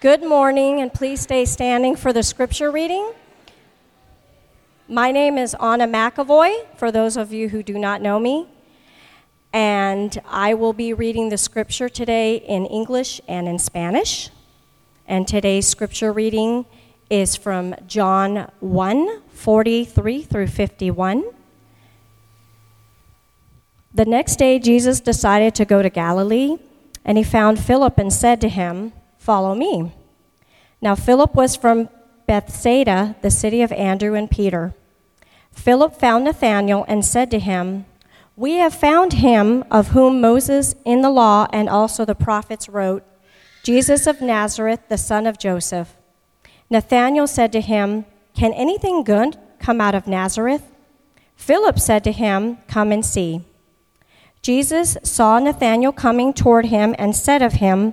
Good morning, and please stay standing for the scripture reading. My name is Anna McAvoy, for those of you who do not know me, and I will be reading the scripture today in English and in Spanish. And today's scripture reading is from John 1 43 through 51. The next day, Jesus decided to go to Galilee, and he found Philip and said to him, Follow me. Now, Philip was from Bethsaida, the city of Andrew and Peter. Philip found Nathanael and said to him, We have found him of whom Moses in the law and also the prophets wrote, Jesus of Nazareth, the son of Joseph. Nathanael said to him, Can anything good come out of Nazareth? Philip said to him, Come and see. Jesus saw Nathanael coming toward him and said of him,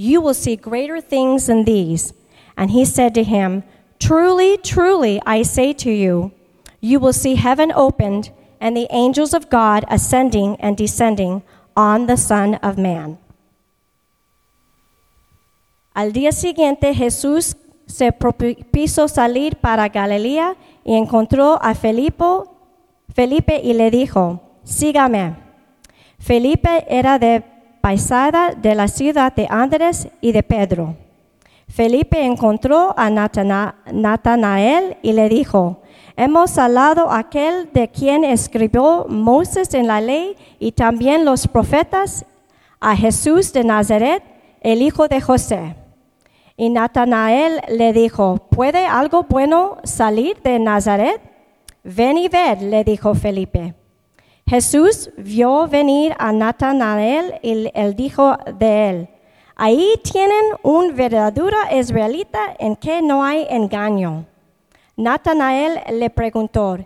You will see greater things than these. And he said to him, Truly, truly, I say to you, you will see heaven opened and the angels of God ascending and descending on the Son of Man. Al día siguiente Jesús se propuso salir para Galilea y encontró a Felipe, Felipe y le dijo, sígame. Felipe era de paisada de la ciudad de Andrés y de Pedro. Felipe encontró a Natanael y le dijo, hemos hablado aquel de quien escribió Moses en la ley y también los profetas, a Jesús de Nazaret, el hijo de José. Y Natanael le dijo, ¿puede algo bueno salir de Nazaret? Ven y ved, le dijo Felipe. Jesús vio venir a Natanael y él dijo de él, ahí tienen un verdadero israelita en que no hay engaño. Natanael le preguntó,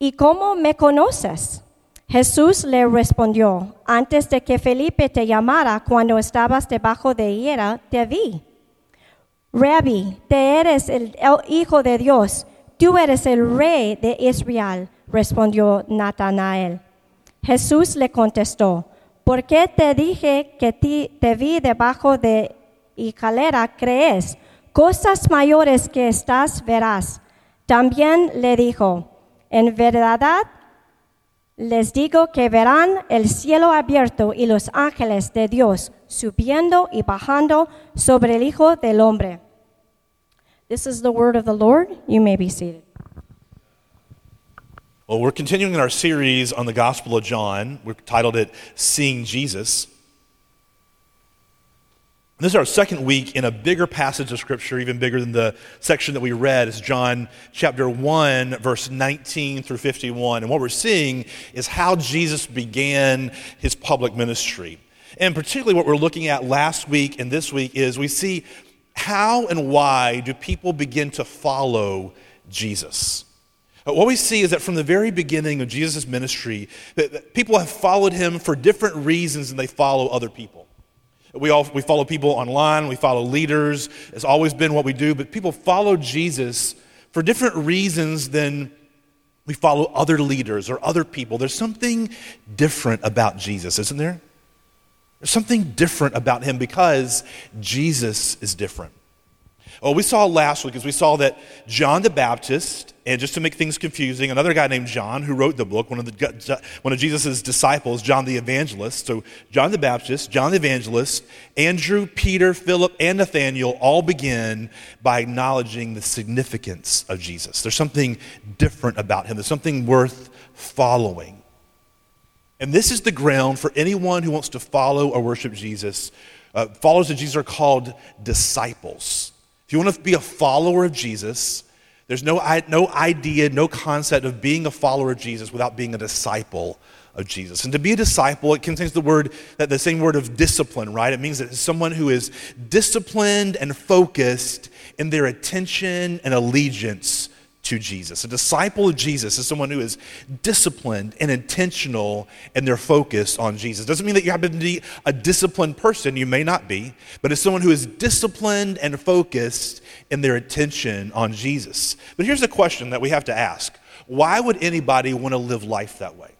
¿y cómo me conoces? Jesús le respondió, antes de que Felipe te llamara cuando estabas debajo de higuera, te vi. Rabbi, te eres el, Hijo de Dios, tú eres el Rey de Israel, respondió Natanael. Jesús le contestó, ¿por qué te dije que te vi debajo de higuera crees? Cosas mayores que estás verás. También le dijo, en verdad les digo que verán el cielo abierto y los ángeles de Dios subiendo y bajando sobre el Hijo del Hombre. This is the word of the Lord. You may be seated. Well, we're continuing in our series on the Gospel of John. We've titled it Seeing Jesus. This is our second week in a bigger passage of Scripture, even bigger than the section that we read. It's John chapter 1, verse 19 through 51. And what we're seeing is how Jesus began his public ministry. And particularly what we're looking at last week and this week is we see how and why do people begin to follow Jesus? Uh, what we see is that from the very beginning of Jesus' ministry, that people have followed him for different reasons than they follow other people. We, all, we follow people online, we follow leaders. It's always been what we do, but people follow Jesus for different reasons than we follow other leaders or other people. There's something different about Jesus, isn't there? There's something different about him because Jesus is different. Well, we saw last week is we saw that John the Baptist, and just to make things confusing, another guy named John who wrote the book, one of, the, one of Jesus' disciples, John the Evangelist. So, John the Baptist, John the Evangelist, Andrew, Peter, Philip, and Nathaniel all begin by acknowledging the significance of Jesus. There's something different about him, there's something worth following. And this is the ground for anyone who wants to follow or worship Jesus. Uh, followers of Jesus are called disciples. If you want to be a follower of Jesus, there's no, no idea, no concept of being a follower of Jesus without being a disciple of Jesus. And to be a disciple, it contains the word that the same word of discipline, right? It means that it's someone who is disciplined and focused in their attention and allegiance to Jesus. A disciple of Jesus is someone who is disciplined and intentional in their focus on Jesus. Doesn't mean that you happen to be a disciplined person, you may not be, but it's someone who is disciplined and focused in their attention on Jesus. But here's a question that we have to ask why would anybody want to live life that way?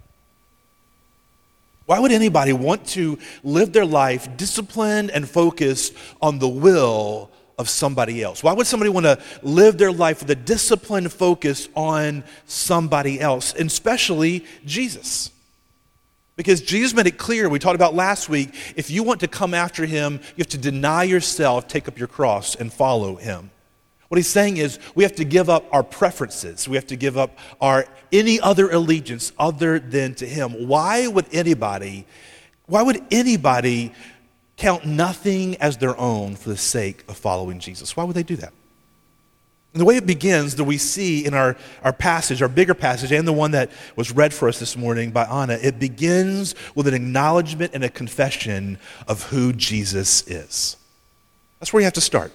Why would anybody want to live their life disciplined and focused on the will of somebody else? Why would somebody want to live their life with a disciplined focus on somebody else, and especially Jesus? Because Jesus made it clear, we talked about last week, if you want to come after him, you have to deny yourself, take up your cross, and follow him. What he's saying is we have to give up our preferences. We have to give up our any other allegiance other than to him. Why would anybody why would anybody count nothing as their own for the sake of following Jesus. Why would they do that? And the way it begins that we see in our, our passage, our bigger passage, and the one that was read for us this morning by Anna, it begins with an acknowledgement and a confession of who Jesus is. That's where you have to start.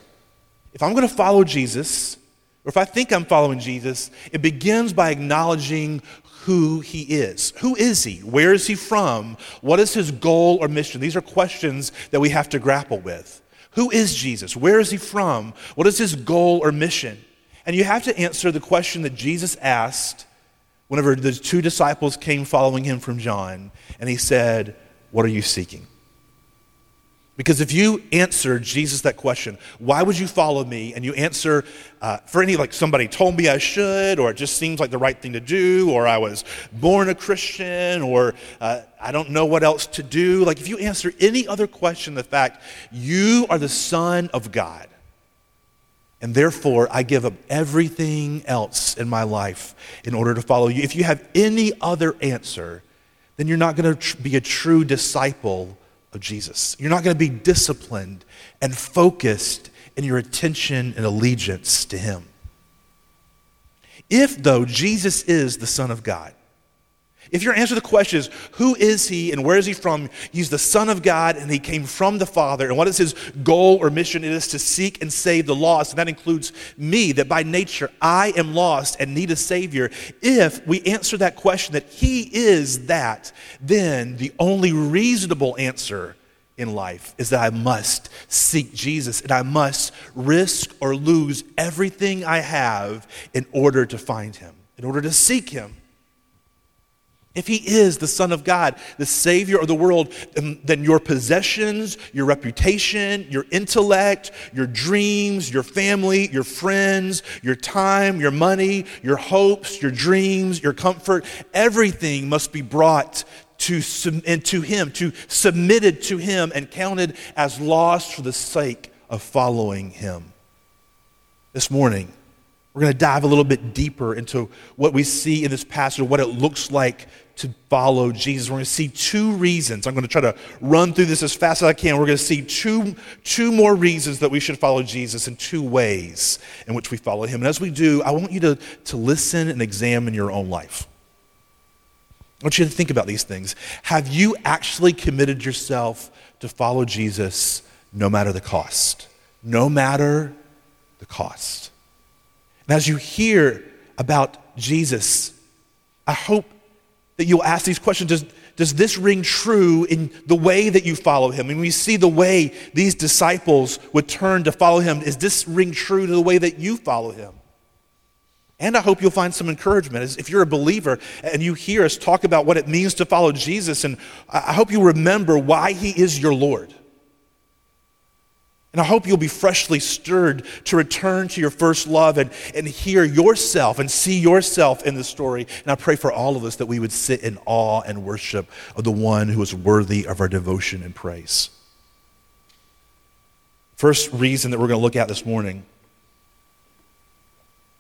If I'm going to follow Jesus, or if I think I'm following Jesus, it begins by acknowledging who he is. Who is he? Where is he from? What is his goal or mission? These are questions that we have to grapple with. Who is Jesus? Where is he from? What is his goal or mission? And you have to answer the question that Jesus asked whenever the two disciples came following him from John, and he said, What are you seeking? Because if you answer Jesus that question, why would you follow me? And you answer uh, for any, like somebody told me I should, or it just seems like the right thing to do, or I was born a Christian, or uh, I don't know what else to do. Like if you answer any other question, the fact you are the Son of God, and therefore I give up everything else in my life in order to follow you. If you have any other answer, then you're not going to tr- be a true disciple of Jesus. You're not going to be disciplined and focused in your attention and allegiance to Him. If, though, Jesus is the Son of God, if your answer to the question is, who is he and where is he from? He's the Son of God and he came from the Father. And what is his goal or mission? It is to seek and save the lost. And that includes me, that by nature I am lost and need a Savior. If we answer that question that he is that, then the only reasonable answer in life is that I must seek Jesus and I must risk or lose everything I have in order to find him, in order to seek him. If he is the Son of God, the Savior of the world, then your possessions, your reputation, your intellect, your dreams, your family, your friends, your time, your money, your hopes, your dreams, your comfort, everything must be brought to, and to him, to submitted to him and counted as lost for the sake of following him. This morning, we're going to dive a little bit deeper into what we see in this passage, what it looks like to follow Jesus. We're going to see two reasons. I'm going to try to run through this as fast as I can. We're going to see two, two more reasons that we should follow Jesus and two ways in which we follow him. And as we do, I want you to, to listen and examine your own life. I want you to think about these things. Have you actually committed yourself to follow Jesus no matter the cost? No matter the cost. And as you hear about Jesus, I hope that you'll ask these questions. Does, does this ring true in the way that you follow him? And we see the way these disciples would turn to follow him. Is this ring true to the way that you follow him? And I hope you'll find some encouragement. If you're a believer and you hear us talk about what it means to follow Jesus, and I hope you remember why he is your Lord. And I hope you'll be freshly stirred to return to your first love and, and hear yourself and see yourself in the story. And I pray for all of us that we would sit in awe and worship of the one who is worthy of our devotion and praise. First reason that we're going to look at this morning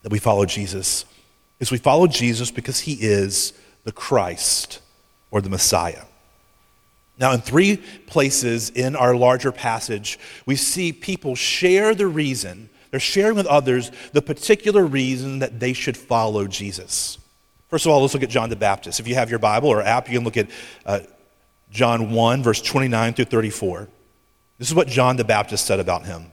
that we follow Jesus is we follow Jesus because he is the Christ or the Messiah. Now, in three places in our larger passage, we see people share the reason, they're sharing with others the particular reason that they should follow Jesus. First of all, let's look at John the Baptist. If you have your Bible or app, you can look at uh, John 1, verse 29 through 34. This is what John the Baptist said about him.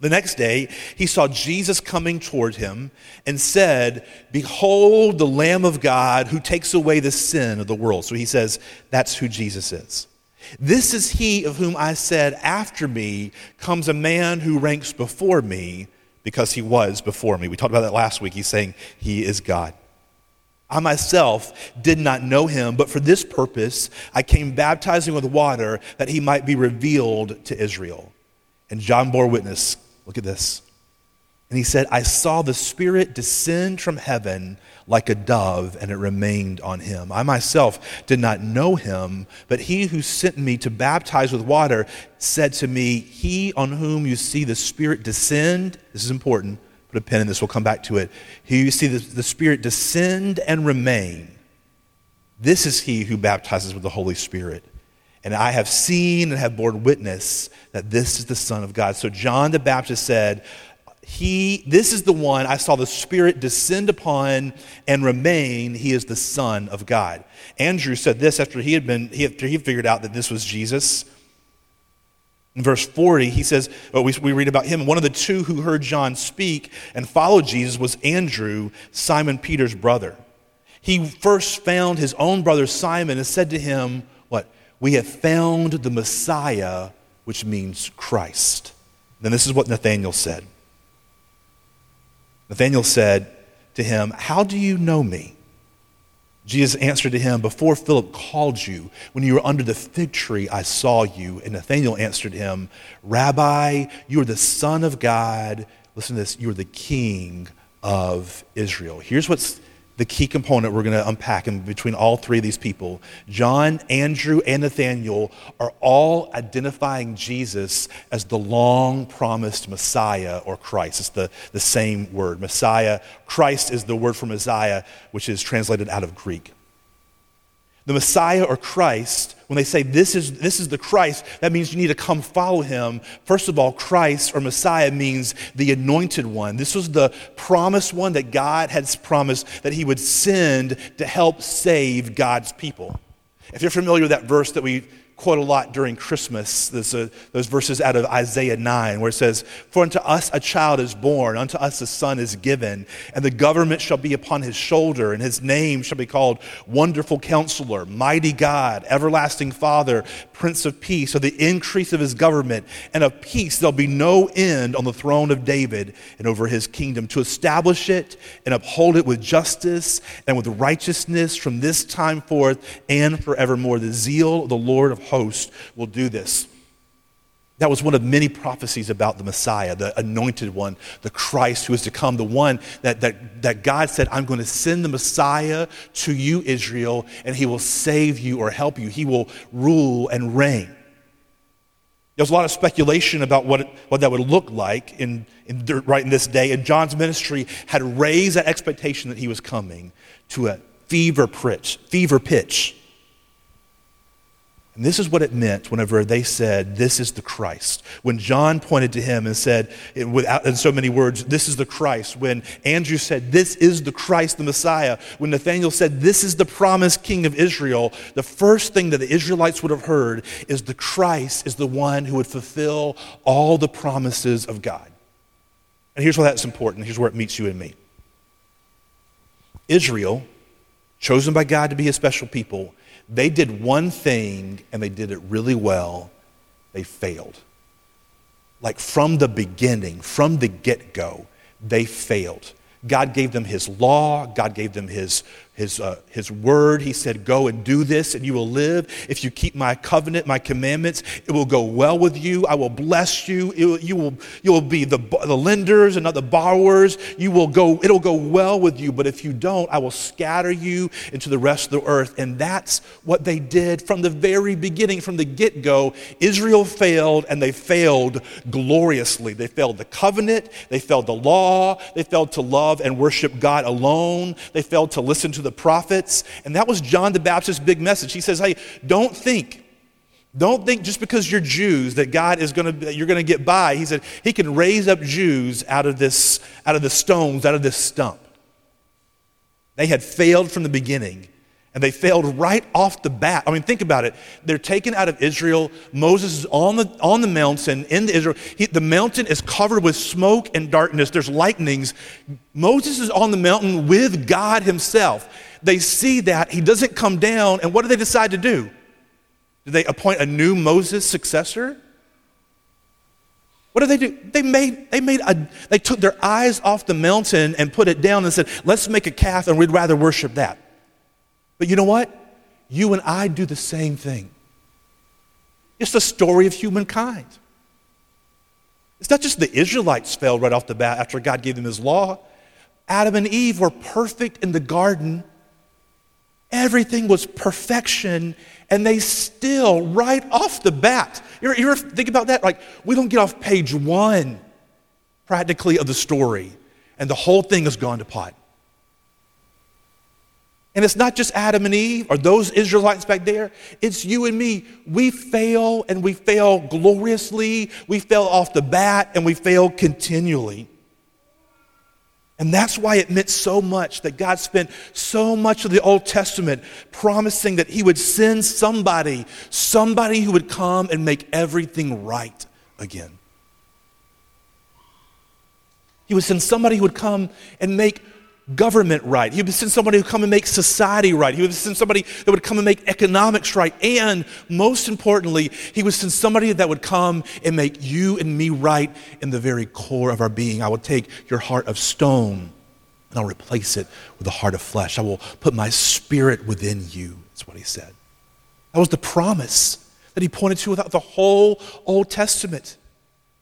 The next day, he saw Jesus coming toward him and said, Behold, the Lamb of God who takes away the sin of the world. So he says, That's who Jesus is. This is he of whom I said, After me comes a man who ranks before me because he was before me. We talked about that last week. He's saying he is God. I myself did not know him, but for this purpose I came baptizing with water that he might be revealed to Israel. And John bore witness Look at this. And he said, I saw the Spirit descend from heaven like a dove, and it remained on him. I myself did not know him, but he who sent me to baptize with water said to me, He on whom you see the Spirit descend, this is important, put a pin in this, we'll come back to it. He you see the, the Spirit descend and remain, this is he who baptizes with the Holy Spirit. And I have seen and have borne witness that this is the Son of God. So John the Baptist said, he, this is the one I saw the Spirit descend upon and remain. He is the Son of God. Andrew said this after he had been, he, after he figured out that this was Jesus. In verse 40, he says, well, we, we read about him. One of the two who heard John speak and followed Jesus was Andrew, Simon Peter's brother. He first found his own brother Simon and said to him, we have found the Messiah, which means Christ. Then this is what Nathanael said. Nathanael said to him, How do you know me? Jesus answered to him, Before Philip called you, when you were under the fig tree, I saw you. And Nathanael answered him, Rabbi, you are the Son of God. Listen to this, you are the King of Israel. Here's what's the key component we're going to unpack in between all three of these people. John, Andrew, and Nathaniel are all identifying Jesus as the long promised Messiah or Christ. It's the, the same word. Messiah. Christ is the word for Messiah, which is translated out of Greek. The Messiah or Christ when they say this is, this is the Christ, that means you need to come follow him. First of all, Christ or Messiah means the anointed one. This was the promised one that God had promised that he would send to help save God's people. If you're familiar with that verse that we quote a lot during Christmas. A, uh, those verses out of Isaiah 9 where it says, For unto us a child is born, unto us a son is given, and the government shall be upon his shoulder, and his name shall be called Wonderful Counselor, Mighty God, Everlasting Father, Prince of Peace. So the increase of his government and of peace, there'll be no end on the throne of David and over his kingdom, to establish it and uphold it with justice and with righteousness from this time forth and forevermore. The zeal of the Lord of host will do this. That was one of many prophecies about the Messiah, the anointed one, the Christ who is to come, the one that, that, that God said, I'm going to send the Messiah to you, Israel, and he will save you or help you. He will rule and reign. There was a lot of speculation about what, what that would look like in, in, right in this day, and John's ministry had raised that expectation that he was coming to a fever pitch, fever pitch. And this is what it meant whenever they said, This is the Christ. When John pointed to him and said, without, in so many words, This is the Christ. When Andrew said, This is the Christ, the Messiah. When Nathanael said, This is the promised King of Israel, the first thing that the Israelites would have heard is the Christ is the one who would fulfill all the promises of God. And here's why that's important. Here's where it meets you and me. Israel, chosen by God to be a special people, they did one thing and they did it really well. They failed. Like from the beginning, from the get go, they failed. God gave them His law, God gave them His his, uh, his word. He said, Go and do this, and you will live. If you keep my covenant, my commandments, it will go well with you. I will bless you. It, you, will, you will be the, the lenders and not the borrowers. You will go, it'll go well with you. But if you don't, I will scatter you into the rest of the earth. And that's what they did from the very beginning, from the get go. Israel failed, and they failed gloriously. They failed the covenant, they failed the law, they failed to love and worship God alone, they failed to listen to the the prophets. And that was John the Baptist's big message. He says, hey, don't think. Don't think just because you're Jews that God is going to you're going to get by. He said he can raise up Jews out of this out of the stones, out of this stump. They had failed from the beginning. And they failed right off the bat. I mean, think about it. They're taken out of Israel. Moses is on the, on the mountain in Israel. He, the mountain is covered with smoke and darkness. There's lightnings. Moses is on the mountain with God himself. They see that. He doesn't come down. And what do they decide to do? Do they appoint a new Moses successor? What did they do? They made, they made a, they took their eyes off the mountain and put it down and said, let's make a calf and we'd rather worship that. But you know what? You and I do the same thing. It's the story of humankind. It's not just the Israelites failed right off the bat after God gave them his law. Adam and Eve were perfect in the garden. Everything was perfection, and they still, right off the bat, you ever think about that? Like, we don't get off page one, practically, of the story, and the whole thing has gone to pot. And it's not just Adam and Eve or those Israelites back there. It's you and me. We fail and we fail gloriously. We fail off the bat and we fail continually. And that's why it meant so much that God spent so much of the Old Testament promising that He would send somebody, somebody who would come and make everything right again. He would send somebody who would come and make government right. He would send somebody who would come and make society right. He would send somebody that would come and make economics right. And most importantly, he would send somebody that would come and make you and me right in the very core of our being. I will take your heart of stone and I'll replace it with a heart of flesh. I will put my spirit within you. That's what he said. That was the promise that he pointed to without the whole Old Testament.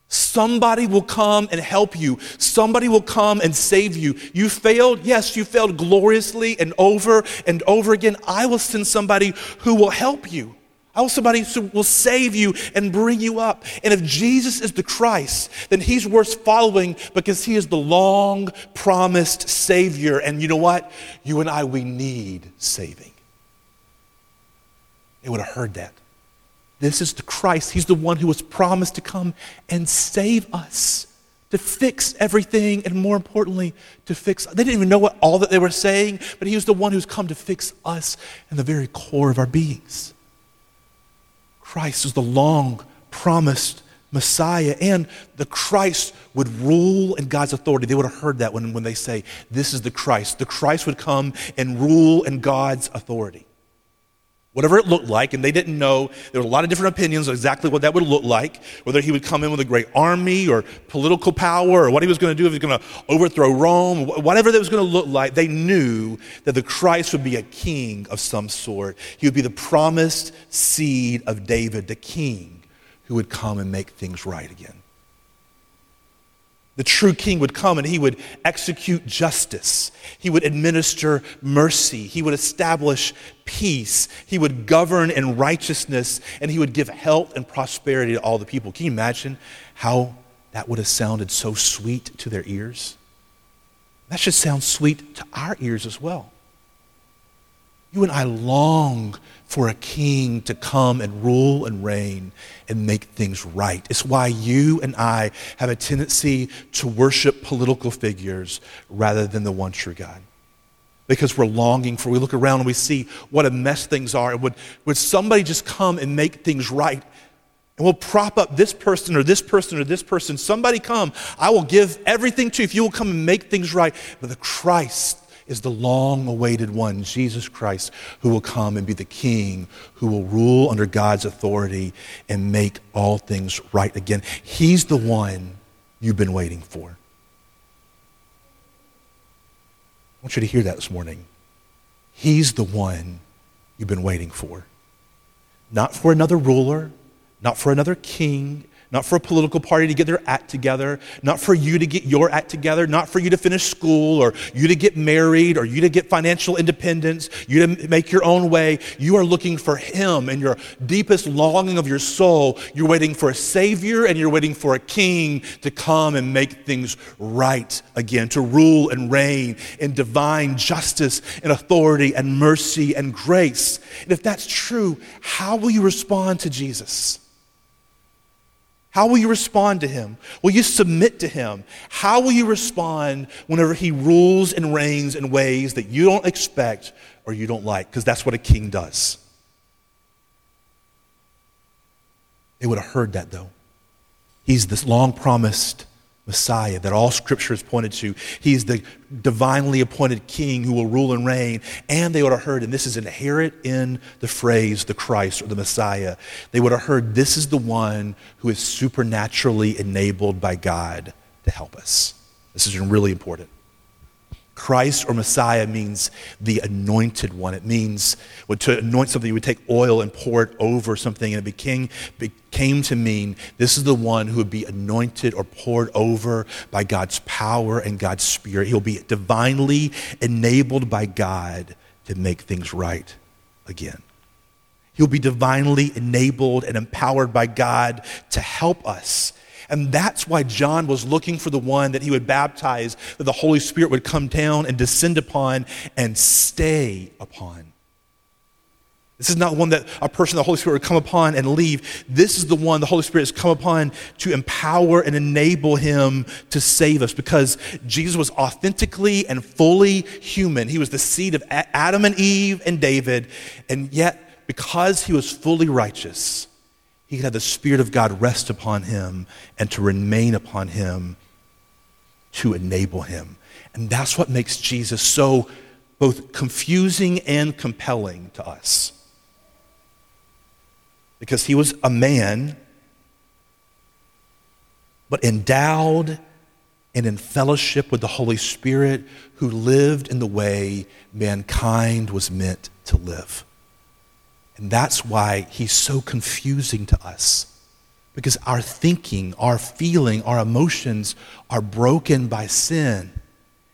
Somebody will come and help you. Somebody will come and save you. You failed? Yes, you failed gloriously and over and over again. I will send somebody who will help you. I will somebody who will save you and bring you up. And if Jesus is the Christ, then he's worth following because he is the long promised Savior. And you know what? You and I, we need saving. They would have heard that. This is the Christ. He's the one who was promised to come and save us, to fix everything, and more importantly, to fix. They didn't even know what all that they were saying, but He was the one who's come to fix us in the very core of our beings. Christ is the long promised Messiah, and the Christ would rule in God's authority. They would have heard that when, when they say, This is the Christ. The Christ would come and rule in God's authority whatever it looked like, and they didn't know. There were a lot of different opinions of exactly what that would look like, whether he would come in with a great army or political power or what he was going to do, if he was going to overthrow Rome, whatever that was going to look like. They knew that the Christ would be a king of some sort. He would be the promised seed of David, the king who would come and make things right again. The true king would come and he would execute justice. He would administer mercy. He would establish peace. He would govern in righteousness and he would give health and prosperity to all the people. Can you imagine how that would have sounded so sweet to their ears? That should sound sweet to our ears as well. You and I long for a king to come and rule and reign and make things right. It's why you and I have a tendency to worship political figures rather than the one true God. Because we're longing for, we look around and we see what a mess things are. And would, would somebody just come and make things right? And we'll prop up this person or this person or this person. Somebody come. I will give everything to you if you will come and make things right. But the Christ, is the long awaited one, Jesus Christ, who will come and be the king, who will rule under God's authority and make all things right again. He's the one you've been waiting for. I want you to hear that this morning. He's the one you've been waiting for. Not for another ruler, not for another king, not for a political party to get their act together, not for you to get your act together, not for you to finish school or you to get married or you to get financial independence, you to make your own way. You are looking for Him in your deepest longing of your soul. You're waiting for a Savior and you're waiting for a King to come and make things right again, to rule and reign in divine justice and authority and mercy and grace. And if that's true, how will you respond to Jesus? How will you respond to him? Will you submit to him? How will you respond whenever he rules and reigns in ways that you don't expect or you don't like? Because that's what a king does. They would have heard that, though. He's this long promised Messiah that all scripture is pointed to. He's the divinely appointed king who will rule and reign. And they would have heard, and this is inherent in the phrase the Christ or the Messiah, they would have heard this is the one who is supernaturally enabled by God to help us. This is really important. Christ or Messiah means the anointed one. It means to anoint something, you would take oil and pour it over something, and it became, became to mean this is the one who would be anointed or poured over by God's power and God's Spirit. He'll be divinely enabled by God to make things right again. He'll be divinely enabled and empowered by God to help us and that's why John was looking for the one that he would baptize, that the Holy Spirit would come down and descend upon and stay upon. This is not one that a person the Holy Spirit would come upon and leave. This is the one the Holy Spirit has come upon to empower and enable him to save us because Jesus was authentically and fully human. He was the seed of Adam and Eve and David, and yet because he was fully righteous, he could have the Spirit of God rest upon him and to remain upon him to enable him. And that's what makes Jesus so both confusing and compelling to us. Because he was a man, but endowed and in fellowship with the Holy Spirit who lived in the way mankind was meant to live. And that's why he's so confusing to us. Because our thinking, our feeling, our emotions are broken by sin.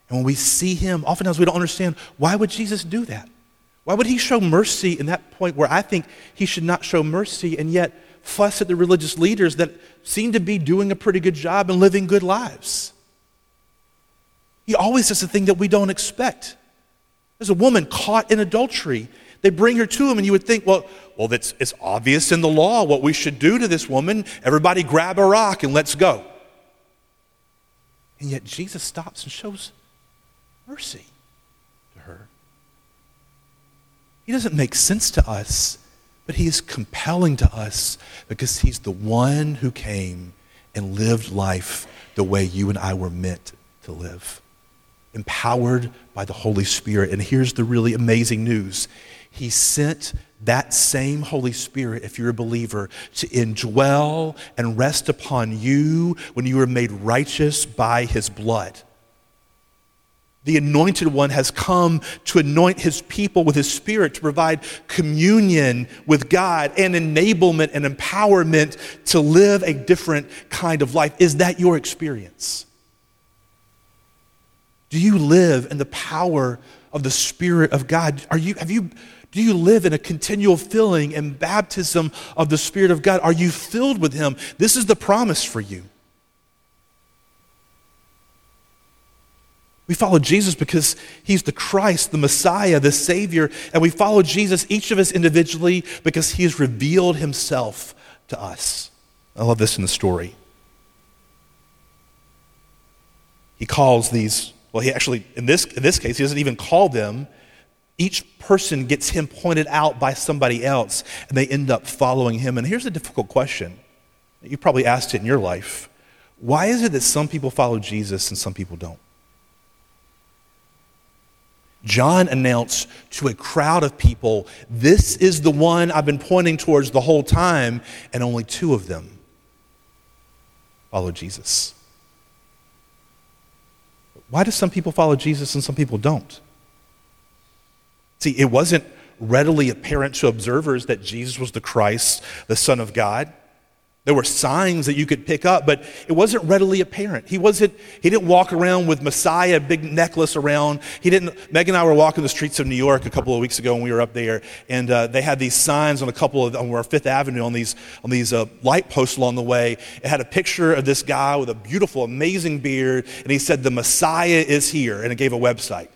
And when we see him, oftentimes we don't understand why would Jesus do that? Why would he show mercy in that point where I think he should not show mercy and yet fuss at the religious leaders that seem to be doing a pretty good job and living good lives? He always does the thing that we don't expect. There's a woman caught in adultery they bring her to him, and you would think, well, well, that's, it's obvious in the law what we should do to this woman. Everybody grab a rock and let's go. And yet Jesus stops and shows mercy to her. He doesn't make sense to us, but he is compelling to us because he's the one who came and lived life the way you and I were meant to live, empowered by the Holy Spirit. And here's the really amazing news he sent that same Holy Spirit, if you're a believer, to indwell and rest upon you when you were made righteous by His blood. The anointed one has come to anoint his people with his spirit to provide communion with God and enablement and empowerment to live a different kind of life. Is that your experience? Do you live in the power of the Spirit of God? Are you, have you do you live in a continual filling and baptism of the Spirit of God? Are you filled with Him? This is the promise for you. We follow Jesus because He's the Christ, the Messiah, the Savior, and we follow Jesus, each of us individually, because He has revealed Himself to us. I love this in the story. He calls these, well, he actually, in this, in this case, he doesn't even call them each person gets him pointed out by somebody else, and they end up following him. And here's a difficult question. You probably asked it in your life. Why is it that some people follow Jesus and some people don't? John announced to a crowd of people, This is the one I've been pointing towards the whole time, and only two of them follow Jesus. Why do some people follow Jesus and some people don't? See, it wasn't readily apparent to observers that Jesus was the Christ, the Son of God. There were signs that you could pick up, but it wasn't readily apparent. He wasn't, he didn't walk around with Messiah, big necklace around. He didn't, Meg and I were walking the streets of New York a couple of weeks ago when we were up there, and uh, they had these signs on a couple of, on our Fifth Avenue on these, on these uh, light posts along the way. It had a picture of this guy with a beautiful, amazing beard, and he said, the Messiah is here, and it gave a website.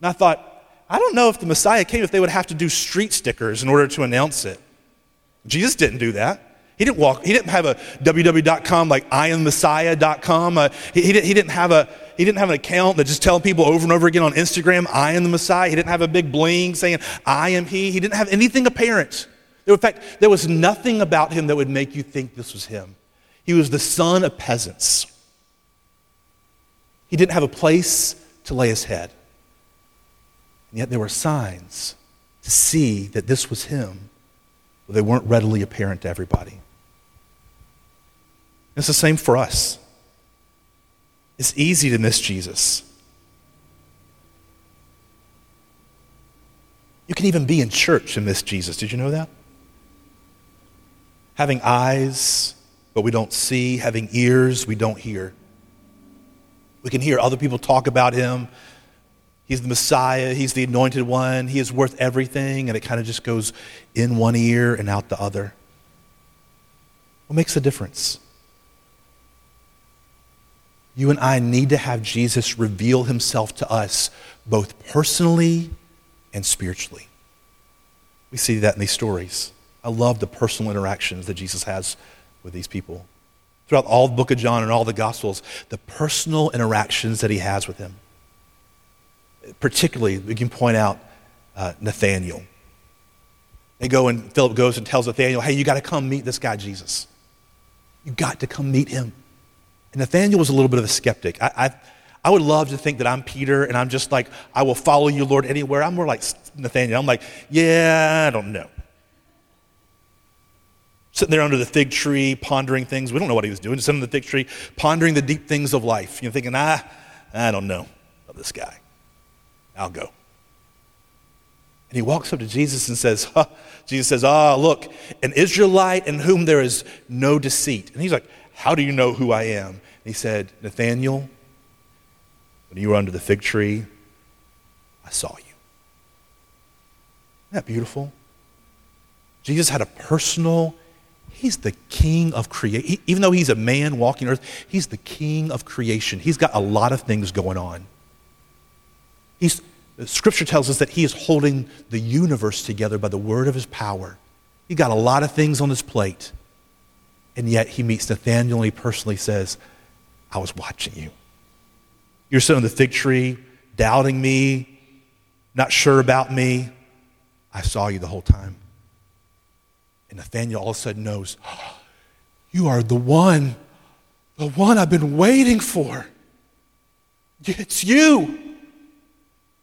And I thought, I don't know if the Messiah came if they would have to do street stickers in order to announce it. Jesus didn't do that. He didn't walk, he didn't have a www.com like iamthemessiah.com. Uh, he, he, didn't, he, didn't have a, he didn't have an account that just telling people over and over again on Instagram, I am the Messiah. He didn't have a big bling saying, I am he. He didn't have anything apparent. In fact, there was nothing about him that would make you think this was him. He was the son of peasants. He didn't have a place to lay his head. And yet there were signs to see that this was him, but they weren't readily apparent to everybody. It's the same for us. It's easy to miss Jesus. You can even be in church and miss Jesus. Did you know that? Having eyes, but we don't see, having ears, we don't hear. We can hear other people talk about him. He's the Messiah, he's the anointed one, he is worth everything, and it kind of just goes in one ear and out the other. What makes a difference? You and I need to have Jesus reveal himself to us both personally and spiritually. We see that in these stories. I love the personal interactions that Jesus has with these people. Throughout all the book of John and all the Gospels, the personal interactions that he has with them. Particularly, we can point out uh, Nathaniel. They go and Philip goes and tells Nathaniel, hey, you got to come meet this guy, Jesus. You got to come meet him. And Nathaniel was a little bit of a skeptic. I, I, I, would love to think that I'm Peter and I'm just like, I will follow you, Lord, anywhere. I'm more like Nathaniel. I'm like, yeah, I don't know. Sitting there under the fig tree, pondering things. We don't know what he was doing. Sitting under the fig tree, pondering the deep things of life. You know, thinking, ah, I don't know of this guy. I'll go. And he walks up to Jesus and says, huh. Jesus says, Ah, look, an Israelite in whom there is no deceit. And he's like, how do you know who I am? And he said, Nathaniel, when you were under the fig tree, I saw you. Isn't that beautiful? Jesus had a personal, he's the king of creation. Even though he's a man walking earth, he's the king of creation. He's got a lot of things going on. He's, scripture tells us that he is holding the universe together by the word of his power. He got a lot of things on his plate. And yet he meets Nathaniel and he personally says, I was watching you. You're sitting on the fig tree, doubting me, not sure about me. I saw you the whole time. And Nathaniel all of a sudden knows, oh, You are the one, the one I've been waiting for. It's you.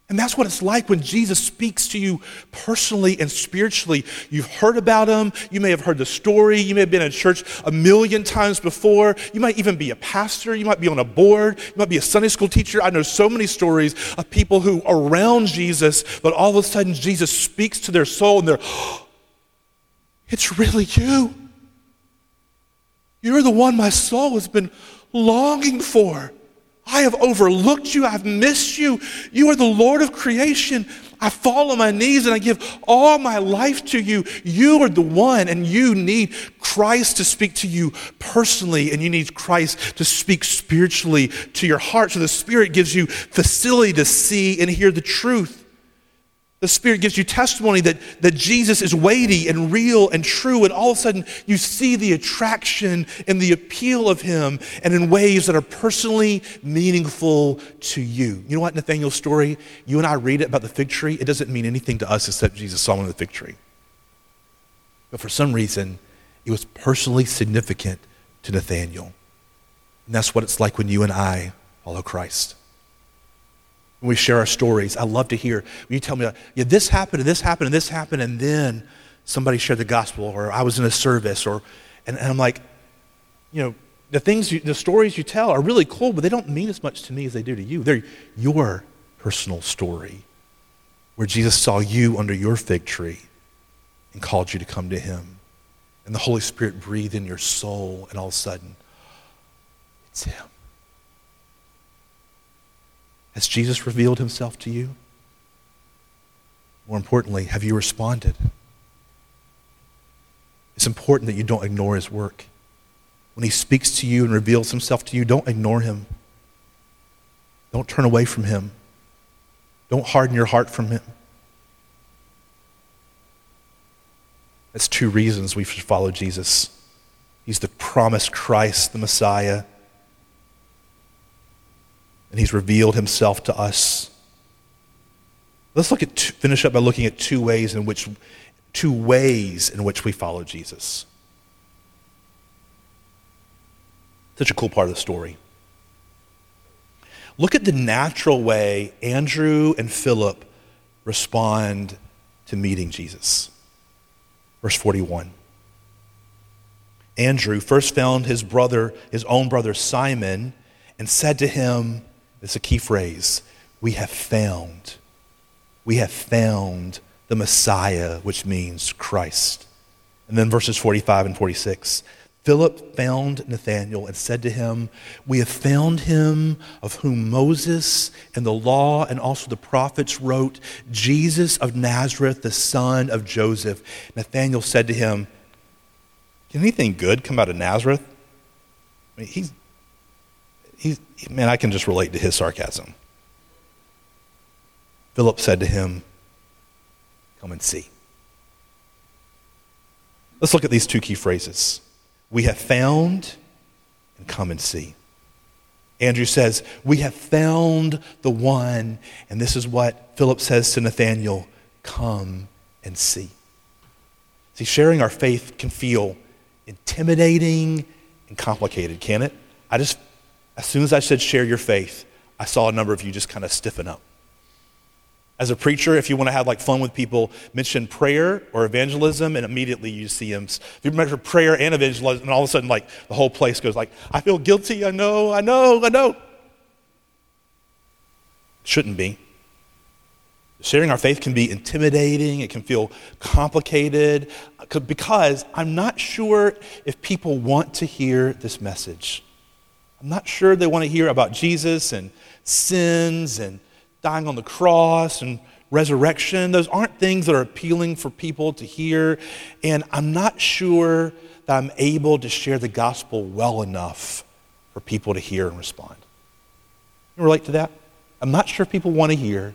And that's what it's like when Jesus speaks to you personally and spiritually. You've heard about him. You may have heard the story. You may have been in church a million times before. You might even be a pastor. You might be on a board. You might be a Sunday school teacher. I know so many stories of people who are around Jesus, but all of a sudden Jesus speaks to their soul and they're, oh, it's really you. You're the one my soul has been longing for. I have overlooked you. I've missed you. You are the Lord of creation. I fall on my knees and I give all my life to you. You are the one, and you need Christ to speak to you personally, and you need Christ to speak spiritually to your heart. So the Spirit gives you facility to see and hear the truth. The Spirit gives you testimony that, that Jesus is weighty and real and true, and all of a sudden you see the attraction and the appeal of Him and in ways that are personally meaningful to you. You know what, Nathaniel's story? You and I read it about the fig tree, it doesn't mean anything to us except Jesus saw him on the fig tree. But for some reason, it was personally significant to Nathaniel. And that's what it's like when you and I follow Christ when we share our stories. I love to hear when you tell me, yeah, this happened and this happened and this happened, and then somebody shared the gospel, or I was in a service, or and, and I'm like, you know, the things, you, the stories you tell are really cool, but they don't mean as much to me as they do to you. They're your personal story, where Jesus saw you under your fig tree and called you to come to Him, and the Holy Spirit breathed in your soul, and all of a sudden, it's Him. Has Jesus revealed himself to you? More importantly, have you responded? It's important that you don't ignore his work. When he speaks to you and reveals himself to you, don't ignore him. Don't turn away from him. Don't harden your heart from him. That's two reasons we should follow Jesus. He's the promised Christ, the Messiah. And he's revealed himself to us. Let's look at finish up by looking at two ways in which two ways in which we follow Jesus. Such a cool part of the story. Look at the natural way Andrew and Philip respond to meeting Jesus. Verse 41. Andrew first found his brother, his own brother Simon, and said to him, It's a key phrase, we have found, we have found the Messiah, which means Christ. And then verses 45 and 46. Philip found Nathanael and said to him, We have found him of whom Moses and the law and also the prophets wrote, Jesus of Nazareth, the son of Joseph. Nathanael said to him, Can anything good come out of Nazareth? I mean, he's, man, I can just relate to his sarcasm. Philip said to him, Come and see. Let's look at these two key phrases. We have found and come and see. Andrew says, We have found the one. And this is what Philip says to Nathanael come and see. See, sharing our faith can feel intimidating and complicated, can it? I just, as soon as I said share your faith, I saw a number of you just kind of stiffen up. As a preacher, if you want to have like fun with people, mention prayer or evangelism, and immediately you see them. If you mention prayer and evangelism, and all of a sudden, like the whole place goes like, "I feel guilty. I know. I know. I know." Shouldn't be. Sharing our faith can be intimidating. It can feel complicated uh, because I'm not sure if people want to hear this message. I'm not sure they want to hear about Jesus and sins and dying on the cross and resurrection. Those aren't things that are appealing for people to hear. And I'm not sure that I'm able to share the gospel well enough for people to hear and respond. You relate to that? I'm not sure people want to hear.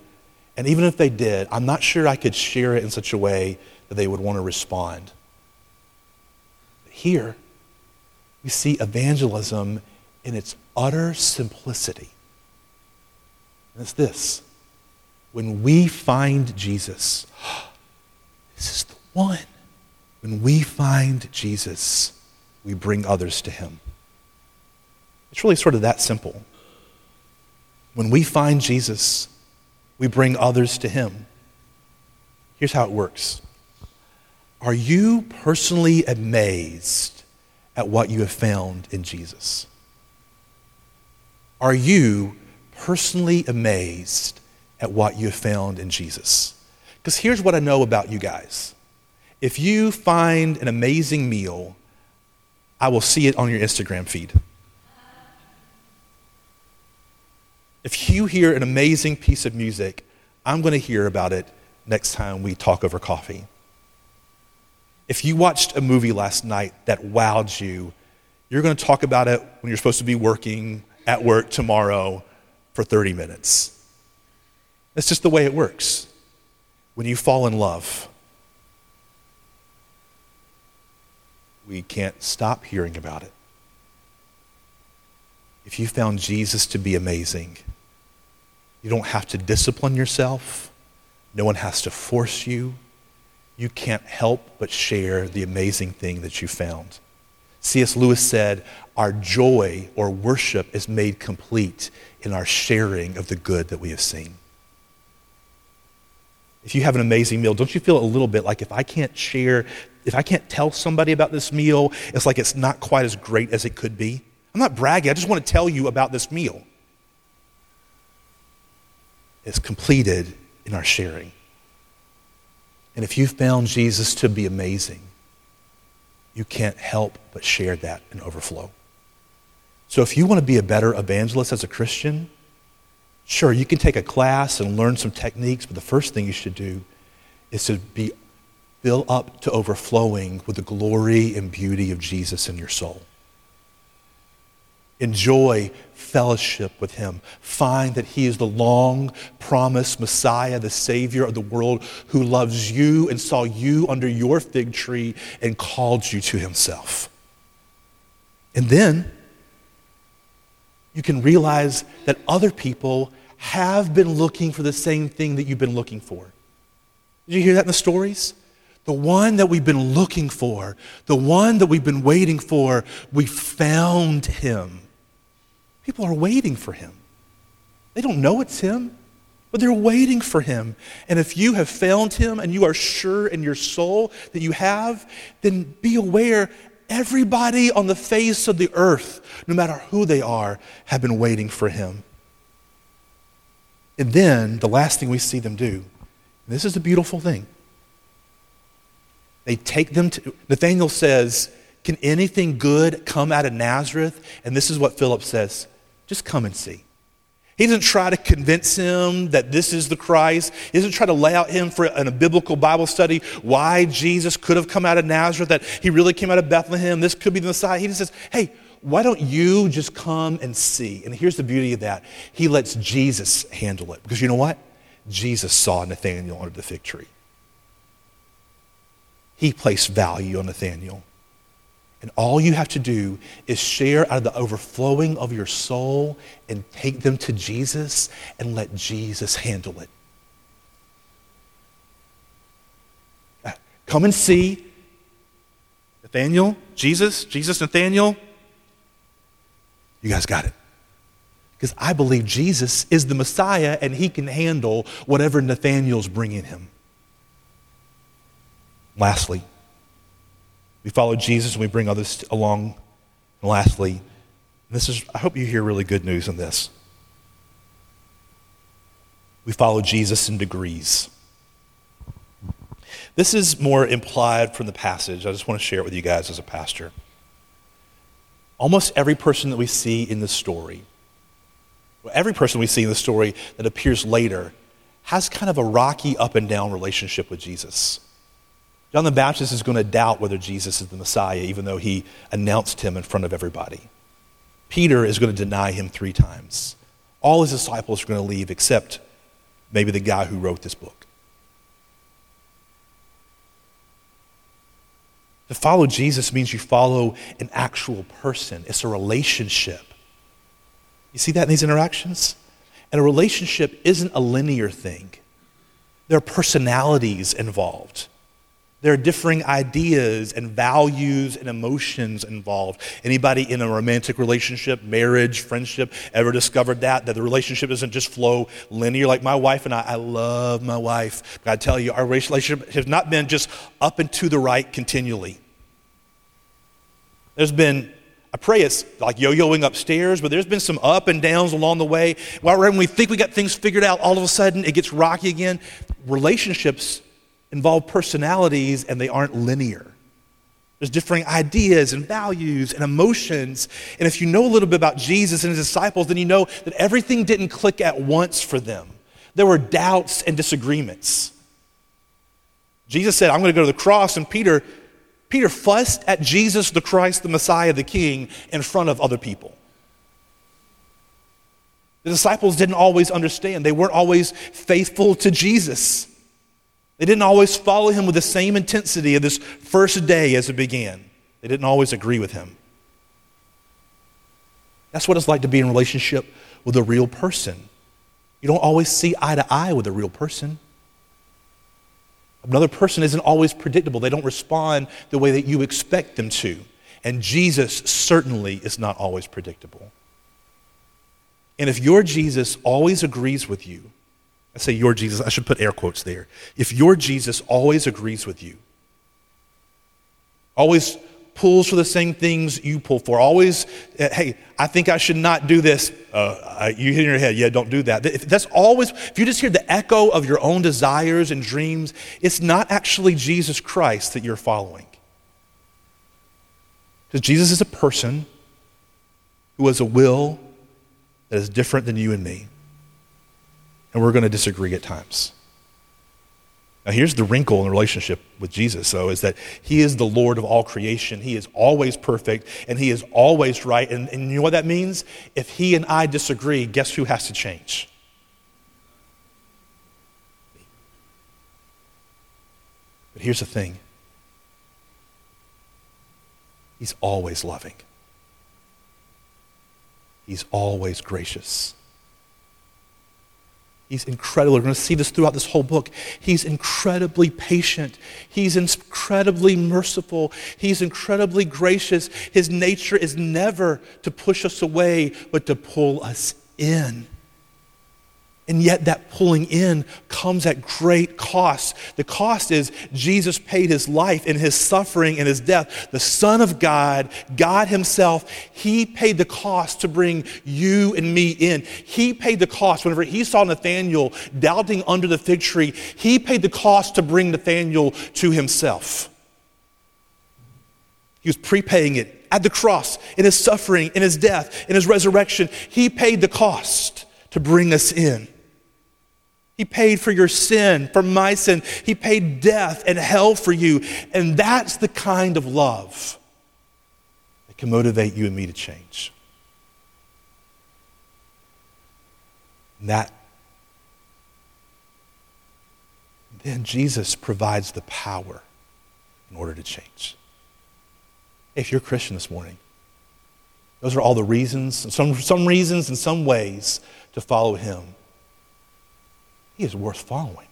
And even if they did, I'm not sure I could share it in such a way that they would want to respond. But here, we see evangelism in its utter simplicity. And it's this when we find Jesus, this is the one. When we find Jesus, we bring others to him. It's really sort of that simple. When we find Jesus, we bring others to him. Here's how it works Are you personally amazed at what you have found in Jesus? Are you personally amazed at what you have found in Jesus. Because here's what I know about you guys if you find an amazing meal, I will see it on your Instagram feed. If you hear an amazing piece of music, I'm going to hear about it next time we talk over coffee. If you watched a movie last night that wowed you, you're going to talk about it when you're supposed to be working at work tomorrow for 30 minutes. That's just the way it works. When you fall in love, we can't stop hearing about it. If you found Jesus to be amazing, you don't have to discipline yourself. No one has to force you. You can't help but share the amazing thing that you found. C.S. Lewis said, Our joy or worship is made complete in our sharing of the good that we have seen. If you have an amazing meal, don't you feel a little bit like if I can't share, if I can't tell somebody about this meal, it's like it's not quite as great as it could be? I'm not bragging, I just want to tell you about this meal. It's completed in our sharing. And if you've found Jesus to be amazing, you can't help but share that and overflow. So if you want to be a better evangelist as a Christian, sure, you can take a class and learn some techniques, but the first thing you should do is to be filled up to overflowing with the glory and beauty of Jesus in your soul. Enjoy fellowship with him. Find that he is the long promised Messiah, the Savior of the world, who loves you and saw you under your fig tree and called you to himself. And then you can realize that other people have been looking for the same thing that you've been looking for. Did you hear that in the stories? The one that we've been looking for, the one that we've been waiting for, we found him. People are waiting for him. They don't know it's him, but they're waiting for him. And if you have found him and you are sure in your soul that you have, then be aware everybody on the face of the earth, no matter who they are, have been waiting for him. And then the last thing we see them do, this is a beautiful thing. They take them to, Nathanael says, Can anything good come out of Nazareth? And this is what Philip says just come and see. He doesn't try to convince him that this is the Christ. He doesn't try to lay out him for a biblical Bible study why Jesus could have come out of Nazareth, that he really came out of Bethlehem. This could be the Messiah. He just says, hey, why don't you just come and see? And here's the beauty of that. He lets Jesus handle it. Because you know what? Jesus saw Nathanael under the fig tree. He placed value on Nathanael. And all you have to do is share out of the overflowing of your soul and take them to Jesus and let Jesus handle it. Uh, come and see Nathanael, Jesus, Jesus, Nathanael. You guys got it. Because I believe Jesus is the Messiah and he can handle whatever Nathanael's bringing him. Lastly, we follow Jesus and we bring others along. And lastly, this is, I hope you hear really good news in this. We follow Jesus in degrees. This is more implied from the passage. I just want to share it with you guys as a pastor. Almost every person that we see in the story, every person we see in the story that appears later, has kind of a rocky up and down relationship with Jesus. John the Baptist is going to doubt whether Jesus is the Messiah, even though he announced him in front of everybody. Peter is going to deny him three times. All his disciples are going to leave except maybe the guy who wrote this book. To follow Jesus means you follow an actual person, it's a relationship. You see that in these interactions? And a relationship isn't a linear thing, there are personalities involved. There are differing ideas and values and emotions involved. Anybody in a romantic relationship, marriage, friendship, ever discovered that? That the relationship doesn't just flow linear? Like my wife and I, I love my wife. But I tell you, our relationship has not been just up and to the right continually. There's been I pray it's like yo yoing upstairs, but there's been some up and downs along the way. Well, when we think we got things figured out, all of a sudden it gets rocky again. Relationships involve personalities and they aren't linear. There's differing ideas and values and emotions. And if you know a little bit about Jesus and his disciples, then you know that everything didn't click at once for them. There were doubts and disagreements. Jesus said, I'm going to go to the cross, and Peter, Peter fussed at Jesus, the Christ, the Messiah, the King, in front of other people. The disciples didn't always understand. They weren't always faithful to Jesus. They didn't always follow him with the same intensity of this first day as it began. They didn't always agree with him. That's what it's like to be in relationship with a real person. You don't always see eye to eye with a real person. Another person isn't always predictable. They don't respond the way that you expect them to. And Jesus certainly is not always predictable. And if your Jesus always agrees with you, I say your Jesus, I should put air quotes there. If your Jesus always agrees with you, always pulls for the same things you pull for, always, uh, hey, I think I should not do this. Uh, you hit your head, yeah, don't do that. If that's always, if you just hear the echo of your own desires and dreams, it's not actually Jesus Christ that you're following. Because Jesus is a person who has a will that is different than you and me and we're going to disagree at times. Now, here's the wrinkle in the relationship with Jesus, though, is that He is the Lord of all creation. He is always perfect, and He is always right. And, and you know what that means? If He and I disagree, guess who has to change? But here's the thing He's always loving. He's always gracious. He's incredible. We're going to see this throughout this whole book. He's incredibly patient. He's incredibly merciful. He's incredibly gracious. His nature is never to push us away, but to pull us in. And yet, that pulling in comes at great cost. The cost is Jesus paid his life in his suffering and his death. The Son of God, God Himself, He paid the cost to bring you and me in. He paid the cost. Whenever He saw Nathanael doubting under the fig tree, He paid the cost to bring Nathanael to Himself. He was prepaying it at the cross, in His suffering, in His death, in His resurrection. He paid the cost to bring us in. He paid for your sin, for my sin. He paid death and hell for you. And that's the kind of love that can motivate you and me to change. And that then Jesus provides the power in order to change. If you're a Christian this morning, those are all the reasons, some, some reasons and some ways to follow him. He is worth following.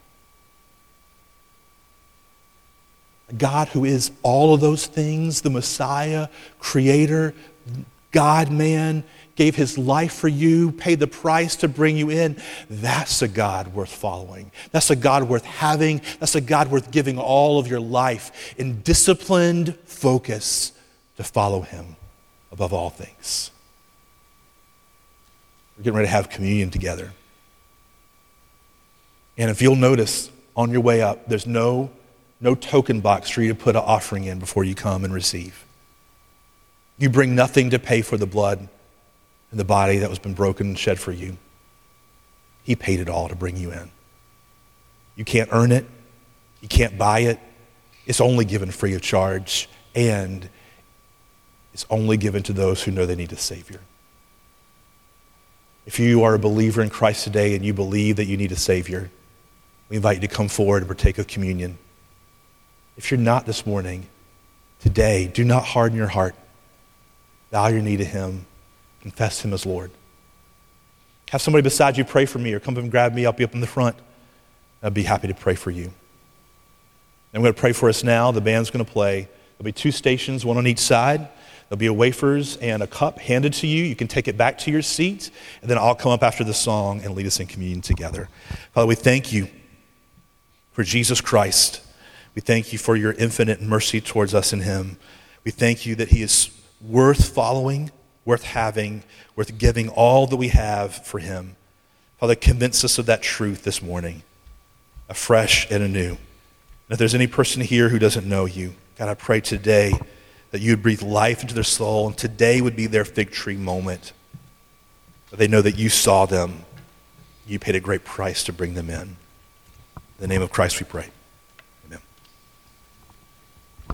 A God who is all of those things, the Messiah, Creator, God man, gave his life for you, paid the price to bring you in. That's a God worth following. That's a God worth having. That's a God worth giving all of your life in disciplined focus to follow him above all things. We're getting ready to have communion together. And if you'll notice on your way up, there's no, no token box for you to put an offering in before you come and receive. You bring nothing to pay for the blood and the body that was been broken and shed for you. He paid it all to bring you in. You can't earn it. You can't buy it. It's only given free of charge, and it's only given to those who know they need a Savior. If you are a believer in Christ today and you believe that you need a Savior, we invite you to come forward and partake of communion. If you're not this morning, today, do not harden your heart. Bow your knee to Him. Confess Him as Lord. Have somebody beside you pray for me or come and grab me. I'll be up in the front. I'd be happy to pray for you. I'm going to pray for us now. The band's going to play. There'll be two stations, one on each side. There'll be a wafers and a cup handed to you. You can take it back to your seat, and then I'll come up after the song and lead us in communion together. Father, we thank you for Jesus Christ. We thank you for your infinite mercy towards us in him. We thank you that he is worth following, worth having, worth giving all that we have for him. Father, convince us of that truth this morning, afresh and anew. And if there's any person here who doesn't know you, God, I pray today that you would breathe life into their soul, and today would be their fig tree moment. That they know that you saw them, you paid a great price to bring them in. In the name of Christ we pray.